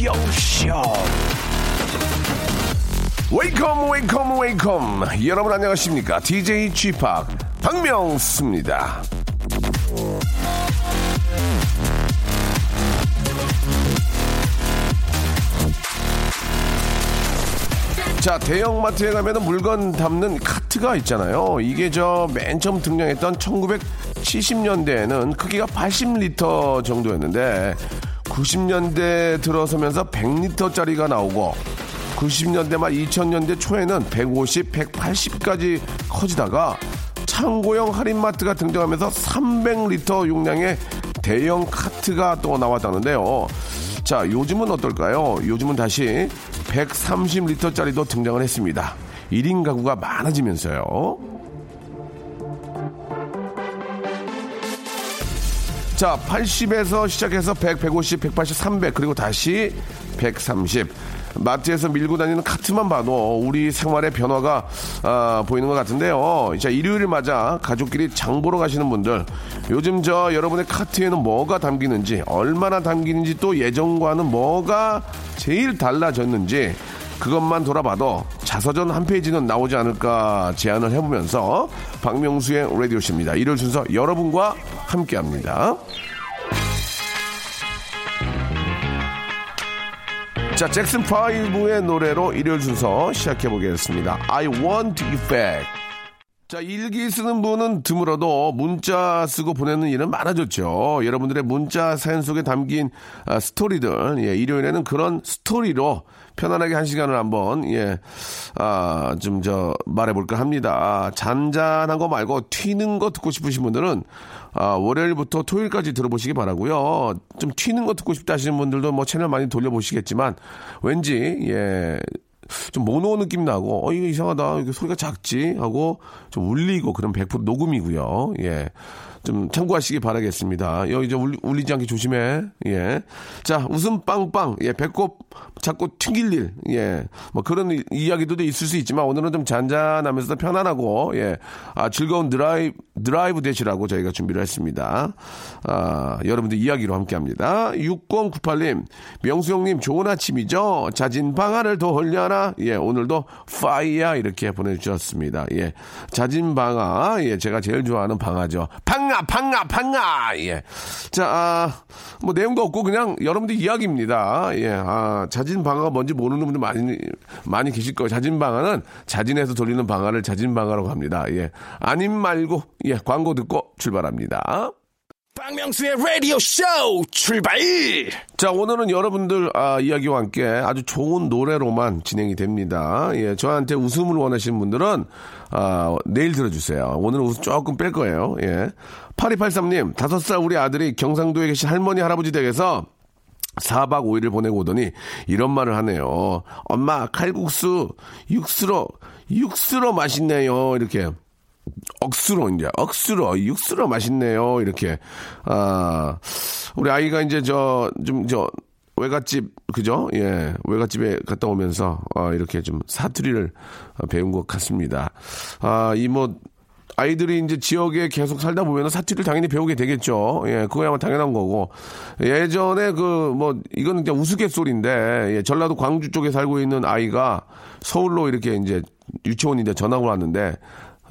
Radio Show. Welcome welcome welcome 여러분 안녕하십니까? DJ G Park 박명수입니다. 자 대형마트에 가면 물건 담는 카트가 있잖아요. 이게 저 맨 처음 등장했던 1970년대에는 크기가 80리터 정도였는데 90년대 들어서면서 100리터짜리가 나오고 90년대 말 2000년대 초에는 150, 180까지 커지다가 창고형 할인마트가 등장하면서 300리터 용량의 대형 카트가 또 나왔다는데요. 자, 요즘은 어떨까요? 요즘은 다시 130리터짜리도 등장을 했습니다. 1인 가구가 많아지면서요. 자, 80에서 시작해서 100, 150, 180, 300, 그리고 다시 130. 마트에서 밀고 다니는 카트만 봐도 우리 생활의 변화가 아, 보이는 것 같은데요. 자, 일요일 맞아 가족끼리 장 보러 가시는 분들 요즘 저 여러분의 카트에는 뭐가 담기는지 얼마나 담기는지 또 예전과는 뭐가 제일 달라졌는지 그것만 돌아봐도 자서전 한 페이지는 나오지 않을까 제안을 해보면서 박명수의 라디오쇼입니다. 일요일 순서 여러분과 함께합니다. 자, 잭슨 5의 노래로 일요일 순서 시작해 보겠습니다. I want you back. 자, 일기 쓰는 분은 드물어도 문자 쓰고 보내는 일은 많아졌죠. 여러분들의 문자 사연 속에 담긴 아, 스토리들, 예, 일요일에는 그런 스토리로 편안하게 한 시간을 한번, 예, 아, 좀 저, 말해볼까 합니다. 잔잔한 거 말고 튀는 거 듣고 싶으신 분들은 아, 월요일부터 토요일까지 들어보시기 바라고요 좀 튀는 거 듣고 싶다 하시는 분들도 뭐 채널 많이 돌려보시겠지만 왠지, 예, 좀 모노 느낌 나고, 어, 이거 이상하다. 이게 소리가 작지? 하고 좀 울리고 그런 100% 녹음이고요. 예. 좀 참고하시기 바라겠습니다. 여기 이제 울리, 울리 지 않게 조심해. 예. 자, 웃음 빵빵. 예, 배꼽 자꾸 튕길 일. 예. 뭐 그런 이- 이야기도 있을 수 있지만 오늘은 좀 잔잔하면서 편안하고, 예. 아, 즐거운 드라이브, 드라이브 되시라고 저희가 준비를 했습니다. 아, 여러분들 이야기로 함께 합니다. 6098님, 명수 형님 좋은 아침이죠? 자진 방아를 돌려라. 예, 오늘도 파이야 이렇게 보내주셨습니다. 예. 자진 방아. 예, 제가 제일 좋아하는 방아죠. 방 아, 방아, 방아. 예. 자, 아, 뭐 내용도 없고 그냥 여러분들 이야기입니다. 예. 아, 자진 방아가 뭔지 모르는 분들 많이, 많이 계실 거예요. 자진 방아는 자진해서 돌리는 방아를 자진 방아라고 합니다. 예. 아님 말고, 예, 광고 듣고 출발합니다. 박명수의 라디오 쇼 출발! 자, 오늘은 여러분들 아, 이야기와 함께 아주 좋은 노래로만 진행이 됩니다. 예, 저한테 웃음을 원하시는 분들은 아, 내일 들어주세요. 오늘은 웃음 조금 뺄 거예요. 예. 8283님, 다섯 살 우리 아들이 경상도에 계신 할머니, 할아버지 댁에서 4박 5일을 보내고 오더니 이런 말을 하네요. 엄마, 칼국수, 육수로, 육수로 맛있네요. 이렇게. 억수로 이제 억수로 육수로 맛있네요 이렇게 아 우리 아이가 이제 저 좀저 외갓집 그죠? 예, 외갓집에 갔다 오면서 어, 이렇게 좀 사투리를 배운 것 같습니다. 아, 이 뭐 아이들이 이제 지역에 계속 살다 보면 사투리를 당연히 배우게 되겠죠. 예, 그거야만 당연한 거고. 예전에 그, 뭐, 이거는 그냥 우스갯소리인데, 예, 전라도 광주 쪽에 살고 있는 아이가 서울로 이렇게 이제 유치원인데 전학을 왔는데,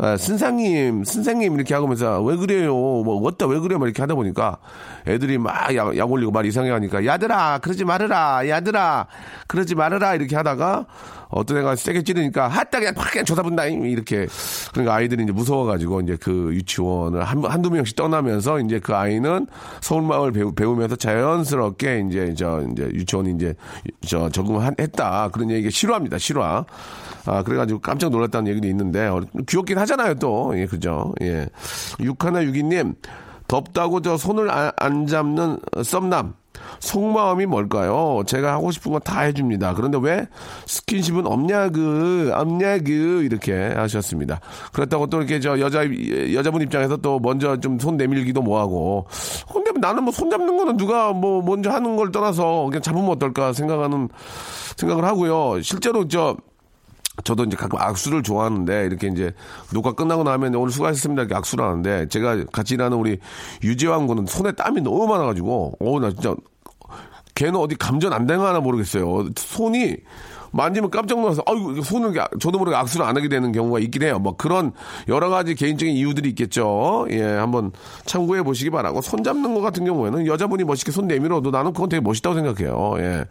아, 선생님, 선생님 이렇게 하면서 왜 그래요? 뭐 어따 왜 그래요? 막 이렇게 하다 보니까 애들이 막 약, 약 올리고 말 이상해 하니까 야들아 그러지 말으라 야들아 그러지 말으라 이렇게 하다가 어떤 애가 세게 찌르니까 하따 그냥 확 그냥 조사분다 이렇게 그러니까 아이들이 이제 무서워가지고 이제 그 유치원을 한, 한두 명씩 떠나면서 이제 그 아이는 서울마을 배우, 배우면서 자연스럽게 이제 저 이제 유치원이 이제 저 적응을 했다 그런 얘기 싫어합니다 싫어 아, 그래가지고 깜짝 놀랐다는 얘기도 있는데, 어, 귀엽긴 하잖아요, 또. 예, 그죠. 예. 육하나 육이님, 덥다고 저 손을 안, 안 잡는 썸남. 속마음이 뭘까요? 제가 하고 싶은 건 다 해줍니다. 그런데 왜 스킨십은 없냐그, 없냐그, 이렇게 하셨습니다. 그렇다고 또 이렇게 저 여자, 여자분 입장에서 또 먼저 좀 손 내밀기도 뭐하고. 근데 나는 뭐 손 잡는 거는 누가 뭐 먼저 하는 걸 떠나서 그냥 잡으면 어떨까 생각하는, 생각을 하고요. 실제로 저, 저도 이제 가끔 악수를 좋아하는데 이렇게 이제 녹화 끝나고 나면 오늘 수고하셨습니다. 이렇게 악수를 하는데 제가 같이 일하는 우리 유재환 군은 손에 땀이 너무 많아가지고 어나 진짜 걔는 어디 감전 안된거 하나 모르겠어요. 손이 만지면 깜짝 놀라서 아이고 손을 저도 모르게 악수를 안 하게 되는 경우가 있긴 해요. 뭐 그런 여러 가지 개인적인 이유들이 있겠죠. 예, 한번 참고해 보시기 바라고 손 잡는 것 같은 경우에는 여자분이 멋있게 손 내밀어도 나는 그건 되게 멋있다고 생각해요. 예,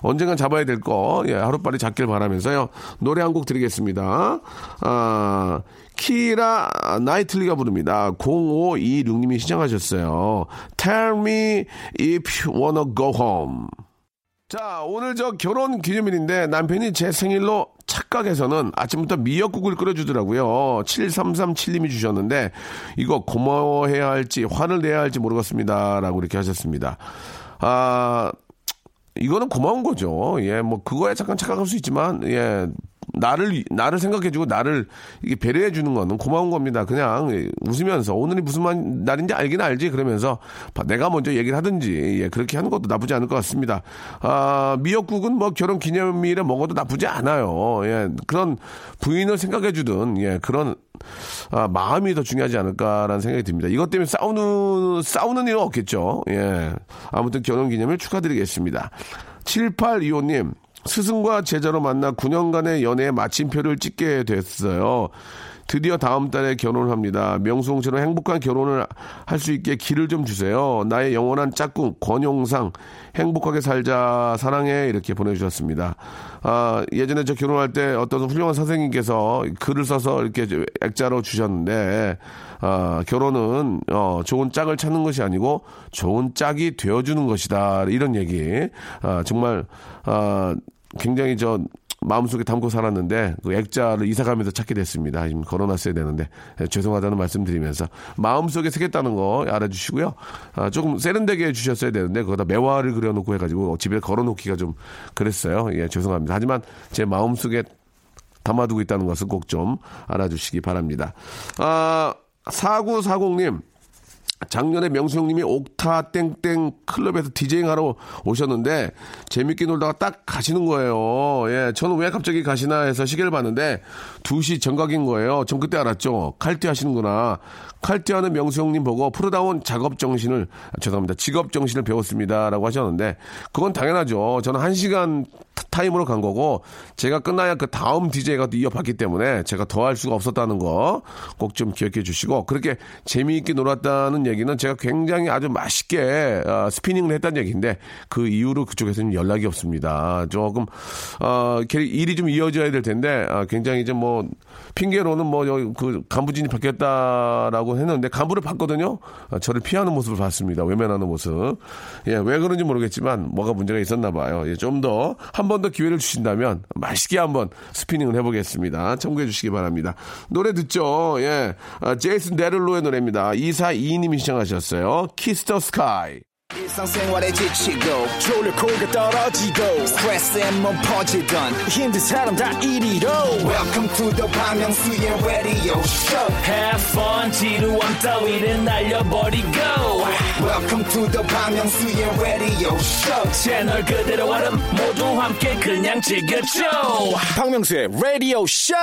언젠간 잡아야 될 거, 예, 하루빨리 잡길 바라면서요. 노래 한 곡 드리겠습니다. 아. 키라 나이틀리가 부릅니다. 0526님이 시청하셨어요. Tell me if you wanna go home. 자, 오늘 저 결혼 기념일인데 남편이 제 생일로 착각해서는 아침부터 미역국을 끓여주더라고요. 7337님이 주셨는데 이거 고마워해야 할지 화를 내야 할지 모르겠습니다. 라고 이렇게 하셨습니다. 아, 이거는 고마운 거죠. 예, 뭐 그거에 잠깐 착각할 수 있지만 예, 나를 나를 생각해주고 나를 이게 배려해 주는 거는 고마운 겁니다. 그냥 웃으면서 오늘이 무슨 날인지 알긴 알지 그러면서 내가 먼저 얘기를 하든지 예, 그렇게 하는 것도 나쁘지 않을 것 같습니다. 아, 미역국은 뭐 결혼 기념일에 먹어도 나쁘지 않아요. 예, 그런 부인을 생각해 주든 예, 그런 아, 마음이 더 중요하지 않을까라는 생각이 듭니다. 이것 때문에 싸우는 싸우는 일은 없겠죠. 예, 아무튼 결혼 기념일 축하드리겠습니다. 7825님 스승과 제자로 만나 9년간의 연애의 마침표를 찍게 됐어요. 드디어 다음 달에 결혼을 합니다. 명수홍처럼 행복한 결혼을 할 수 있게 길을 좀 주세요. 나의 영원한 짝꿍 권용상 행복하게 살자 사랑해 이렇게 보내주셨습니다. 아, 예전에 저 결혼할 때 어떤 훌륭한 선생님께서 글을 써서 이렇게 액자로 주셨는데 아, 결혼은 어, 좋은 짝을 찾는 것이 아니고 좋은 짝이 되어주는 것이다 이런 얘기. 아, 정말 아, 굉장히 저 마음속에 담고 살았는데 그 액자를 이사 가면서 찾게 됐습니다. 지금 걸어놨어야 되는데 예, 죄송하다는 말씀드리면서 마음속에 새겼다는 거 알아주시고요. 아, 조금 세련되게 해주셨어야 되는데 거기다 매화를 그려놓고 해가지고 집에 걸어놓기가 좀 그랬어요. 예, 죄송합니다. 하지만 제 마음속에 담아두고 있다는 것을 꼭 좀 알아주시기 바랍니다. 아, 4940님. 작년에 명수 형님이 옥타 땡땡 클럽에서 디제잉 하러 오셨는데 재밌게 놀다가 딱 가시는 거예요. 예, 저는 왜 갑자기 가시나 해서 시계를 봤는데 2시 정각인 거예요. 전 그때 알았죠. 칼퇴 하시는구나. 칼퇴하는 명수 형님 보고 프로다운 작업 정신을 아, 죄송합니다. 직업 정신을 배웠습니다라고 하셨는데 그건 당연하죠. 저는 1시간 타임으로 간 거고 제가 끝나야 그 다음 DJ가 또 이어봤기 때문에 제가 더 할 수가 없었다는 거 꼭 좀 기억해 주시고 그렇게 재미있게 놀았다는 얘기는 제가 굉장히 아주 맛있게 어, 스피닝을 했다는 얘기인데 그 이후로 그쪽에서는 연락이 없습니다. 조금 어, 일이 좀 이어져야 될 텐데 어, 굉장히 좀뭐 핑계로는 뭐그 간부진이 바뀌었다라고 했는데 간부를 봤거든요. 어, 저를 피하는 모습을 봤습니다. 외면하는 모습. 예, 왜 그런지 모르겠지만 뭐가 문제가 있었나 봐요. 예, 좀 더 한 번 더 기회를 주신다면 맛있게 한번 스피닝을 해보겠습니다. 참고해 주시기 바랍니다. 노래 듣죠. 예, 아, 제이슨 데룰로의 노래입니다. 242님 이 신청하셨어요. Kiss the Sky. 일상생활에 지치고, 졸려 코가 떨어지고, 스트레스에 몸 퍼지던, 힘든 사람 다 이리로. welcome to the Park Myung-soo's radio show Have fun 지루함 따위를 날려버리고 welcome to the Bang Myung-soo's radio show 채널 그대로 얼음 모두 함께 그냥 즐겨줘 박명수의 라디오 쇼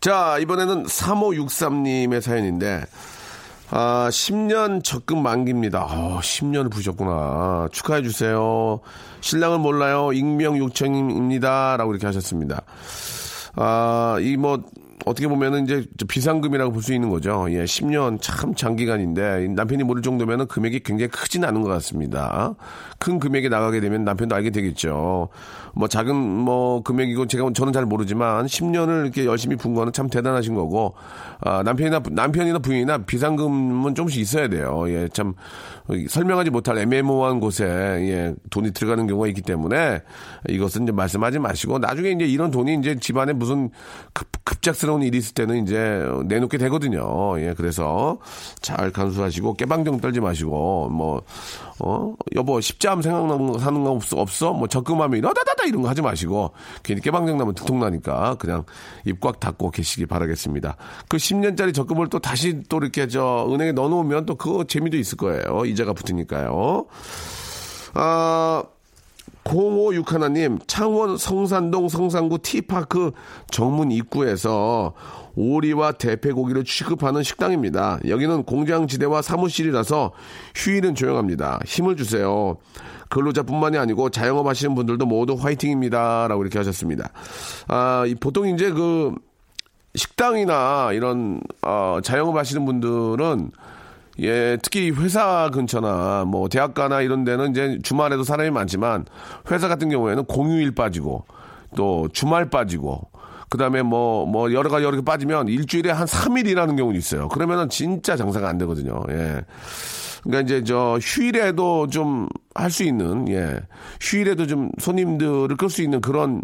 자, 이번에는 3563님의 사연인데, 아, 10년 적금 만기입니다. 어, 10년을 부셨구나. 축하해 주세요. 신랑은 몰라요. 익명 요청입니다. 라고 이렇게 하셨습니다. 아, 이 뭐, 어떻게 보면은 이제 저 비상금이라고 볼 수 있는 거죠. 예, 10년 참 장기간인데 남편이 모를 정도면은 금액이 굉장히 크진 않은 것 같습니다. 큰 금액이 나가게 되면 남편도 알게 되겠죠. 뭐 작은 뭐 금액이고 제가 저는 잘 모르지만 10년을 이렇게 열심히 분 거는 참 대단하신 거고 아, 남편이나 남편이나 부인이나 비상금은 조금씩 있어야 돼요. 예, 참 설명하지 못할 애매모호한 곳에 예, 돈이 들어가는 경우가 있기 때문에 이것은 이제 말씀하지 마시고 나중에 이제 이런 돈이 이제 집안에 무슨 급, 급작스러운 일이 있을 때는 이제 내놓게 되거든요. 예, 그래서 잘 간수하시고 깨방정 떨지 마시고 뭐 어, 여보 십자함 생각나는 거 사는 거 없어 없어 뭐 적금하면 이러다다다 이런 거 하지 마시고 괜히 깨방정 나면 들통나니까 그냥 입 꽉 닫고 계시기 바라겠습니다. 그 10년짜리 적금을 또 다시 또 이렇게 저 은행에 넣어놓으면 또 그거 재미도 있을 거예요. 이자가 붙으니까요. 아. 0561 하나님, 창원 성산동 성산구 티파크 정문 입구에서 오리와 대패고기를 취급하는 식당입니다. 여기는 공장지대와 사무실이라서 휴일은 조용합니다. 힘을 주세요. 근로자뿐만이 아니고 자영업 하시는 분들도 모두 화이팅입니다. 라고 이렇게 하셨습니다. 아, 이 보통 이제 그 식당이나 이런, 어, 자영업 하시는 분들은 예, 특히 회사 근처나 뭐 대학가나 이런 데는 이제 주말에도 사람이 많지만 회사 같은 경우에는 공휴일 빠지고 또 주말 빠지고 그다음에 뭐뭐 여러 가지 여러 개 빠지면 일주일에 한 3일 일하는 경우도 있어요. 그러면은 진짜 장사가 안 되거든요. 예. 그러니까 이제 저 휴일에도 좀 할 수 있는 예. 휴일에도 좀 손님들을 끌 수 있는 그런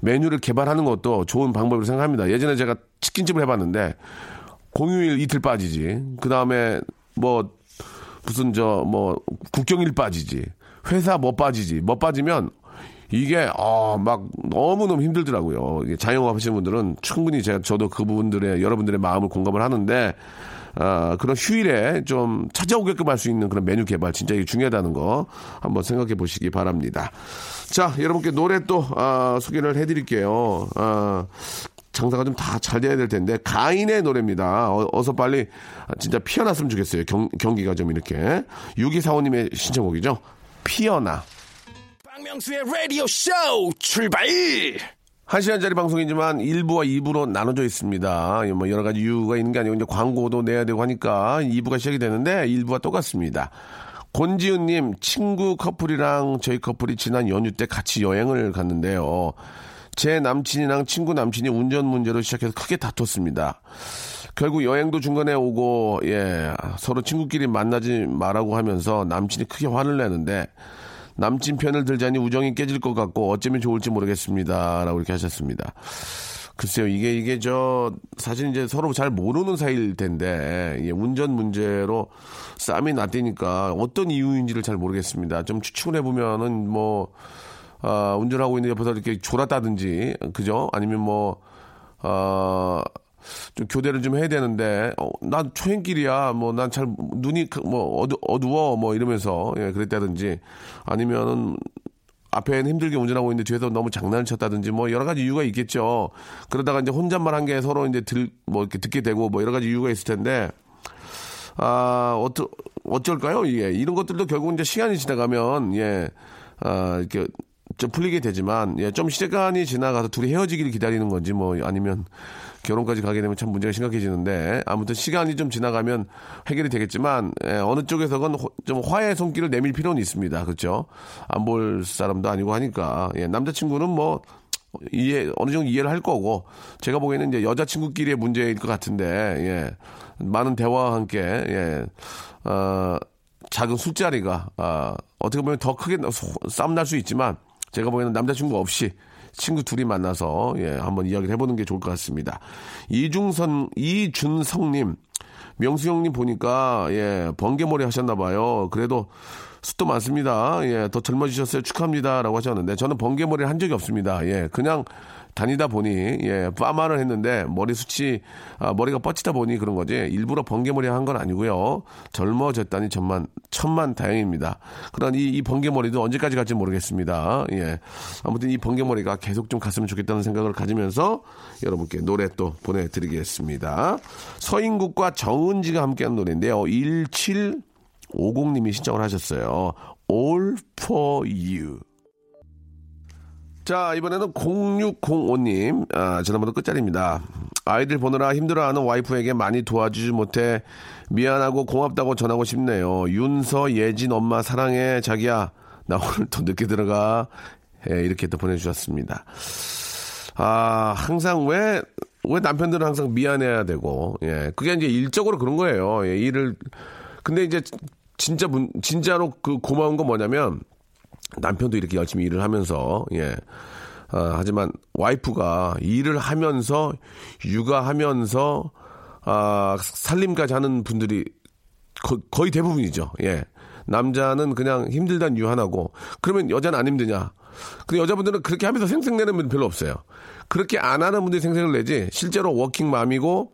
메뉴를 개발하는 것도 좋은 방법으로 생각합니다. 예전에 제가 치킨집을 해 봤는데 공휴일 이틀 빠지지. 그다음에 뭐 무슨 저 뭐 국경일 빠지지. 회사 뭐 빠지지. 뭐 빠지면 이게 어 막 너무 너무 힘들더라고요. 자영업 하시는 분들은 충분히 제가 저도 그분들의 여러분들의 마음을 공감을 하는데 아, 그런 휴일에 좀 찾아오게끔 할 수 있는 그런 메뉴 개발 진짜 이게 중요하다는 거 한번 생각해 보시기 바랍니다. 자, 여러분께 노래 또 아, 소개를 해드릴게요. 아, 장사가 좀 다 잘 돼야 될 텐데 가인의 노래입니다. 어, 서 빨리 진짜 피어났으면 좋겠어요. 경, 경기가 좀 이렇게 6245님의 신청곡이죠. 피어나. 박명수의 라디오 쇼 출발 1시간짜리 방송이지만 1부와 2부로 나눠져 있습니다. 뭐 여러 가지 이유가 있는 게 아니고 이제 광고도 내야 되고 하니까 2부가 시작이 되는데 1부와 똑같습니다. 권지은님, 친구 커플이랑 저희 커플이 지난 연휴 때 같이 여행을 갔는데요. 제 남친이랑 친구 남친이 운전 문제로 시작해서 크게 다퉜습니다. 결국 여행도 중간에 오고, 예, 서로 친구끼리 만나지 말라고 하면서 남친이 크게 화를 내는데, 남친 편을 들자니 우정이 깨질 것 같고 어쩌면 좋을지 모르겠습니다. 라고 이렇게 하셨습니다. 글쎄요, 이게, 이게 저, 사실 이제 서로 잘 모르는 사이일 텐데, 예, 운전 문제로 싸움이 났다니까 어떤 이유인지를 잘 모르겠습니다. 좀 추측을 해보면은 뭐, 아, 운전하고 있는 옆에서 이렇게 졸았다든지, 그죠? 아니면 뭐, 아, 좀 교대를 좀 해야 되는데, 어, 난 초행길이야. 뭐, 난 잘, 눈이, 그 뭐, 어두, 어두워. 뭐, 이러면서, 예, 그랬다든지, 아니면은, 앞에는 힘들게 운전하고 있는데 뒤에서 너무 장난을 쳤다든지 뭐 여러 가지 이유가 있겠죠. 그러다가 이제 혼잣말 한 게 서로 이제 들, 뭐 이렇게 듣게 되고 뭐 여러 가지 이유가 있을 텐데, 아, 어떠, 어쩔까요? 이게. 이런 것들도 결국 이제 시간이 지나가면, 예, 아, 이렇게 좀 풀리게 되지만, 예, 좀 시간이 지나가서 둘이 헤어지기를 기다리는 건지 뭐 아니면 결혼까지 가게 되면 참 문제가 심각해지는데 아무튼 시간이 좀 지나가면 해결이 되겠지만 예, 어느 쪽에서건 호- 좀 화해의 손길을 내밀 필요는 있습니다. 그렇죠? 안 볼 사람도 아니고 하니까 예, 남자친구는 뭐 이해 어느 정도 이해를 할 거고 제가 보기에는 이제 여자친구끼리의 문제일 것 같은데 예, 많은 대화와 함께 예, 어, 작은 술자리가 아, 어떻게 보면 더 크게 소- 싸움 날 수 있지만 제가 보기에는 남자친구 없이 친구 둘이 만나서 예, 한번 이야기를 해보는 게 좋을 것 같습니다. 이중선 이준성님 명수 형님 보니까 예 번개머리 하셨나 봐요. 그래도 숱도 많습니다. 예, 더 젊어지셨어요. 축하합니다라고 하셨는데 저는 번개머리를 한 적이 없습니다. 예, 그냥 다니다 보니 예, 파마를 했는데 머리 숱이 아, 머리가 뻗치다 보니 그런 거지 일부러 번개머리 한 건 아니고요. 젊어졌다니 천만 천만 다행입니다. 그런 이, 이 번개머리도 언제까지 갈지 모르겠습니다. 예, 아무튼 이 번개머리가 계속 좀 갔으면 좋겠다는 생각을 가지면서 여러분께 노래 또 보내드리겠습니다. 서인국과 정은지가 함께한 노래인데요. 1750님이 신청을 하셨어요. All for you. 자, 이번에는 0605님, 아, 전화번호 끝자리입니다. 아이들 보느라 힘들어하는 와이프에게 많이 도와주지 못해 미안하고 고맙다고 전하고 싶네요. 윤서, 예진, 엄마, 사랑해, 자기야. 나 오늘 더 늦게 들어가. 예, 이렇게 또 보내주셨습니다. 아, 항상 왜, 왜 남편들은 항상 미안해야 되고, 예, 그게 이제 일적으로 그런 거예요. 예, 일을, 근데 이제 진짜 문, 진짜로 그 고마운 건 뭐냐면, 남편도 이렇게 열심히 일을 하면서 예. 아, 하지만 와이프가 일을 하면서 육아하면서 아, 살림까지 하는 분들이 거, 거의 대부분이죠. 예. 남자는 그냥 힘들다는 이유 하나고 그러면 여자는 안 힘드냐? 근데 여자분들은 그렇게 하면서 생색내는 분 별로 없어요. 그렇게 안 하는 분들이 생색을 내지 실제로 워킹맘이고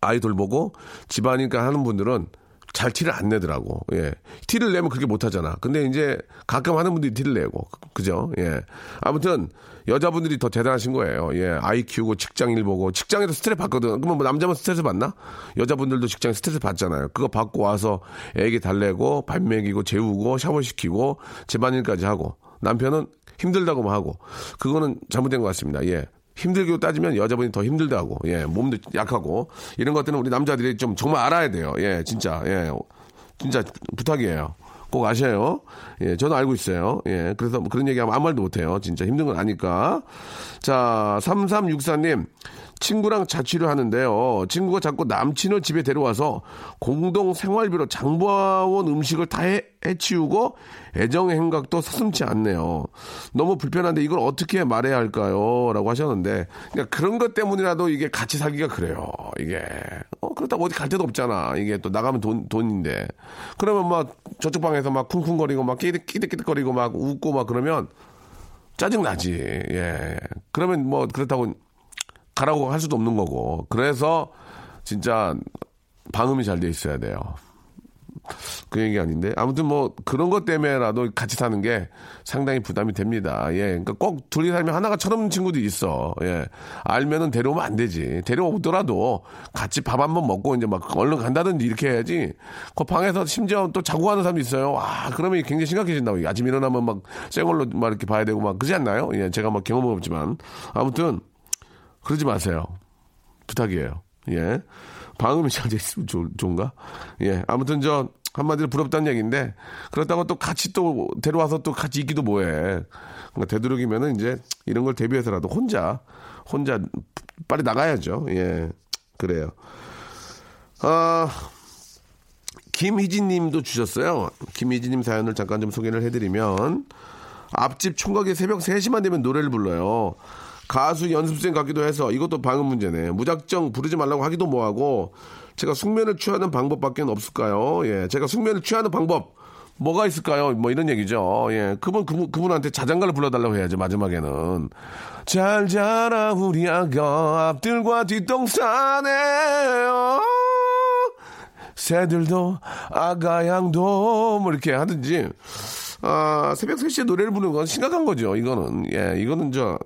아이 돌보고 집안일까 하는 분들은 잘 티를 안 내더라고. 예. 티를 내면 그렇게 못 하잖아. 근데 이제 가끔 하는 분들이 티를 내고. 그죠? 예. 아무튼 여자분들이 더 대단하신 거예요. 예. 아이 키우고 직장 일 보고 직장에서 스트레스 받거든. 그러면 뭐 남자만 스트레스 받나? 여자분들도 직장 스트레스 받잖아요. 그거 받고 와서 애기 달래고 밥 먹이고 재우고 샤워시키고 집안일까지 하고 남편은 힘들다고만 하고 그거는 잘못된 것 같습니다. 예. 힘들게 따지면 여자분이 더 힘들다고, 예, 몸도 약하고, 이런 것들은 우리 남자들이 좀 정말 알아야 돼요. 예, 진짜, 예, 진짜 부탁이에요. 꼭 아셔요. 예, 저는 알고 있어요. 예, 그래서 뭐 그런 얘기하면 아무 말도 못해요. 진짜 힘든 건 아니까. 자, 3364님. 친구랑 자취를 하는데요. 친구가 자꾸 남친을 집에 데려와서 공동 생활비로 장보아온 음식을 다 해, 해치우고 애정의 행각도 서슴지 않네요. 너무 불편한데 이걸 어떻게 말해야 할까요? 라고 하셨는데 그러니까 그런 것 때문이라도 이게 같이 살기가 그래요. 이게 어, 그렇다고 어디 갈 데도 없잖아. 이게 또 나가면 돈, 돈인데 그러면 막 저쪽 방에서 막 쿵쿵거리고 막 끼득 끼득거리고 막 웃고 막 그러면 짜증 나지. 예. 그러면 뭐 그렇다고 가라고 할 수도 없는 거고. 그래서 진짜 방음이 잘 돼 있어야 돼요. 그 얘기 아닌데. 아무튼 뭐 그런 것 때문에라도 같이 사는 게 상당히 부담이 됩니다. 예. 그러니까 꼭 둘이 살면 하나가 철없는 친구도 있어. 예. 알면은 데려오면 안 되지. 데려오더라도 같이 밥 한 번 먹고 이제 막 얼른 간다든지 이렇게 해야지. 그 방에서 심지어 또 자고 가는 사람이 있어요. 와, 그러면 굉장히 심각해진다고. 아침 일어나면 막 쌩얼로 막 이렇게 봐야 되고 막 그러지 않나요? 예. 제가 막 경험은 없지만. 아무튼 그러지 마세요. 부탁이에요. 예. 방음이 잘 돼 있으면 좋, 좋은가? 예. 아무튼 저, 한마디로 부럽다는 얘기인데, 그렇다고 또 같이 또 데려와서 또 같이 있기도 뭐해. 그러니까 되도록이면은 이제 이런 걸 대비해서라도 혼자, 혼자 빨리 나가야죠. 예. 그래요. 아, 김희진 님도 주셨어요. 김희진 님 사연을 잠깐 좀 소개를 해드리면, 앞집 총각이 새벽 3시만 되면 노래를 불러요. 가수 연습생 같기도 해서 이것도 방음 문제네. 무작정 부르지 말라고 하기도 뭐하고 제가 숙면을 취하는 방법밖에 없을까요? 예, 제가 숙면을 취하는 방법 뭐가 있을까요? 뭐 이런 얘기죠. 예, 그분 그분 그분한테 자장가를 불러달라고 해야죠 마지막에는 잘 자라 우리 아가 앞들과 뒷동산에 어, 새들도 아가 양도 뭐 이렇게 하든지 아, 새벽 3시에 노래를 부르는 건 심각한 거죠. 이거는. 예, 이거는 저,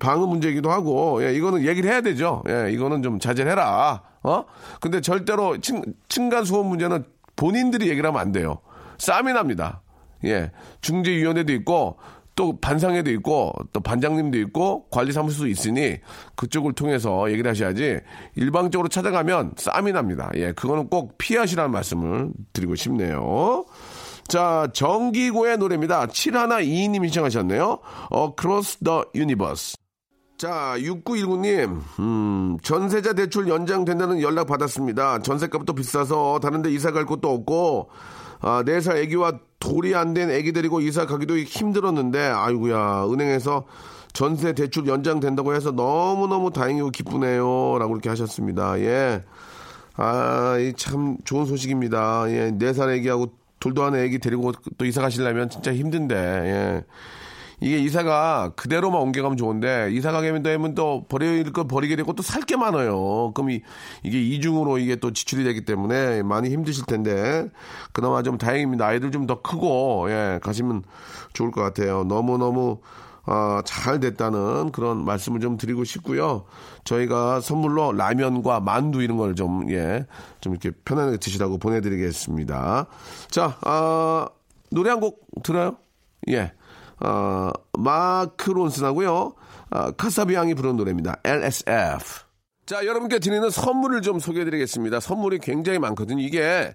방음 문제이기도 하고, 예, 이거는 얘기를 해야 되죠. 예, 이거는 좀 자제해라. 어? 근데 절대로 층, 층간소음 문제는 본인들이 얘기를 하면 안 돼요. 싸움이 납니다. 예, 중재위원회도 있고, 또 반상회도 있고 또 반장님도 있고 관리사무소도 있으니 그쪽을 통해서 얘기를 하셔야지 일방적으로 찾아가면 싸움이 납니다. 예, 그거는 꼭 피하시라는 말씀을 드리고 싶네요. 자, 정기고의 노래입니다. 7122님이 신청하셨네요. Across the Universe. 자, 6919님, 음, 전세자 대출 연장된다는 연락 받았습니다. 전세값도 비싸서 다른데 이사 갈 곳도 없고, 아, 4살 애기와 돌이 안된 애기 데리고 이사 가기도 힘들었는데, 아이구야 은행에서 전세 대출 연장된다고 해서 너무너무 다행이고 기쁘네요. 라고 이렇게 하셨습니다. 예. 아, 참 좋은 소식입니다. 예, 4살 애기하고 둘도 하는 애기 데리고 또 이사 가시려면 진짜 힘든데, 예. 이게 이사가 그대로만 옮겨가면 좋은데 이사 가게 되면 또 버릴 거 버리게 되고 또 살 게 많아요. 그럼 이, 이게 이중으로 이게 또 지출이 되기 때문에 많이 힘드실 텐데 그나마 좀 다행입니다. 아이들 좀 더 크고 예 가시면 좋을 것 같아요. 너무 너무 어, 잘 됐다는 그런 말씀을 좀 드리고 싶고요. 저희가 선물로 라면과 만두 이런 걸 좀, 예, 좀 이렇게 편안하게 드시라고 보내드리겠습니다. 자, 아, 노래 한 곡 들어요? 예. 어, 마크 론슨하고요. 어, 카사비앙이 부른 노래입니다. LSF. 자, 여러분께 드리는 선물을 좀 소개해 드리겠습니다. 선물이 굉장히 많거든요. 이게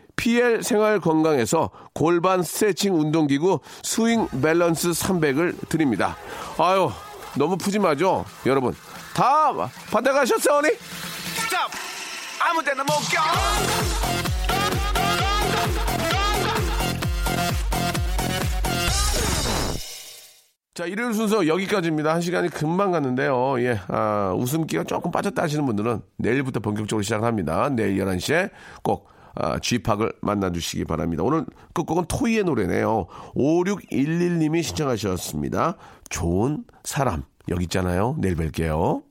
PL 생활 건강에서 골반 스트레칭 운동기구 스윙 밸런스 300을 드립니다. 아유, 너무 푸짐하죠? 여러분, 다 받아가셨어요, 언니? stop! 아무 데나 못 껴! 자, 일요일 순서 여기까지입니다. 한 시간이 금방 갔는데요. 예, 아, 웃음기가 조금 빠졌다 하시는 분들은 내일부터 본격적으로 시작합니다. 내일 11시에 꼭 아, 쥐팍을 만나주시기 바랍니다. 오늘 끝곡은 토이의 노래네요. 5611님이 신청하셨습니다. 좋은 사람. 여기 있잖아요. 내일 뵐게요.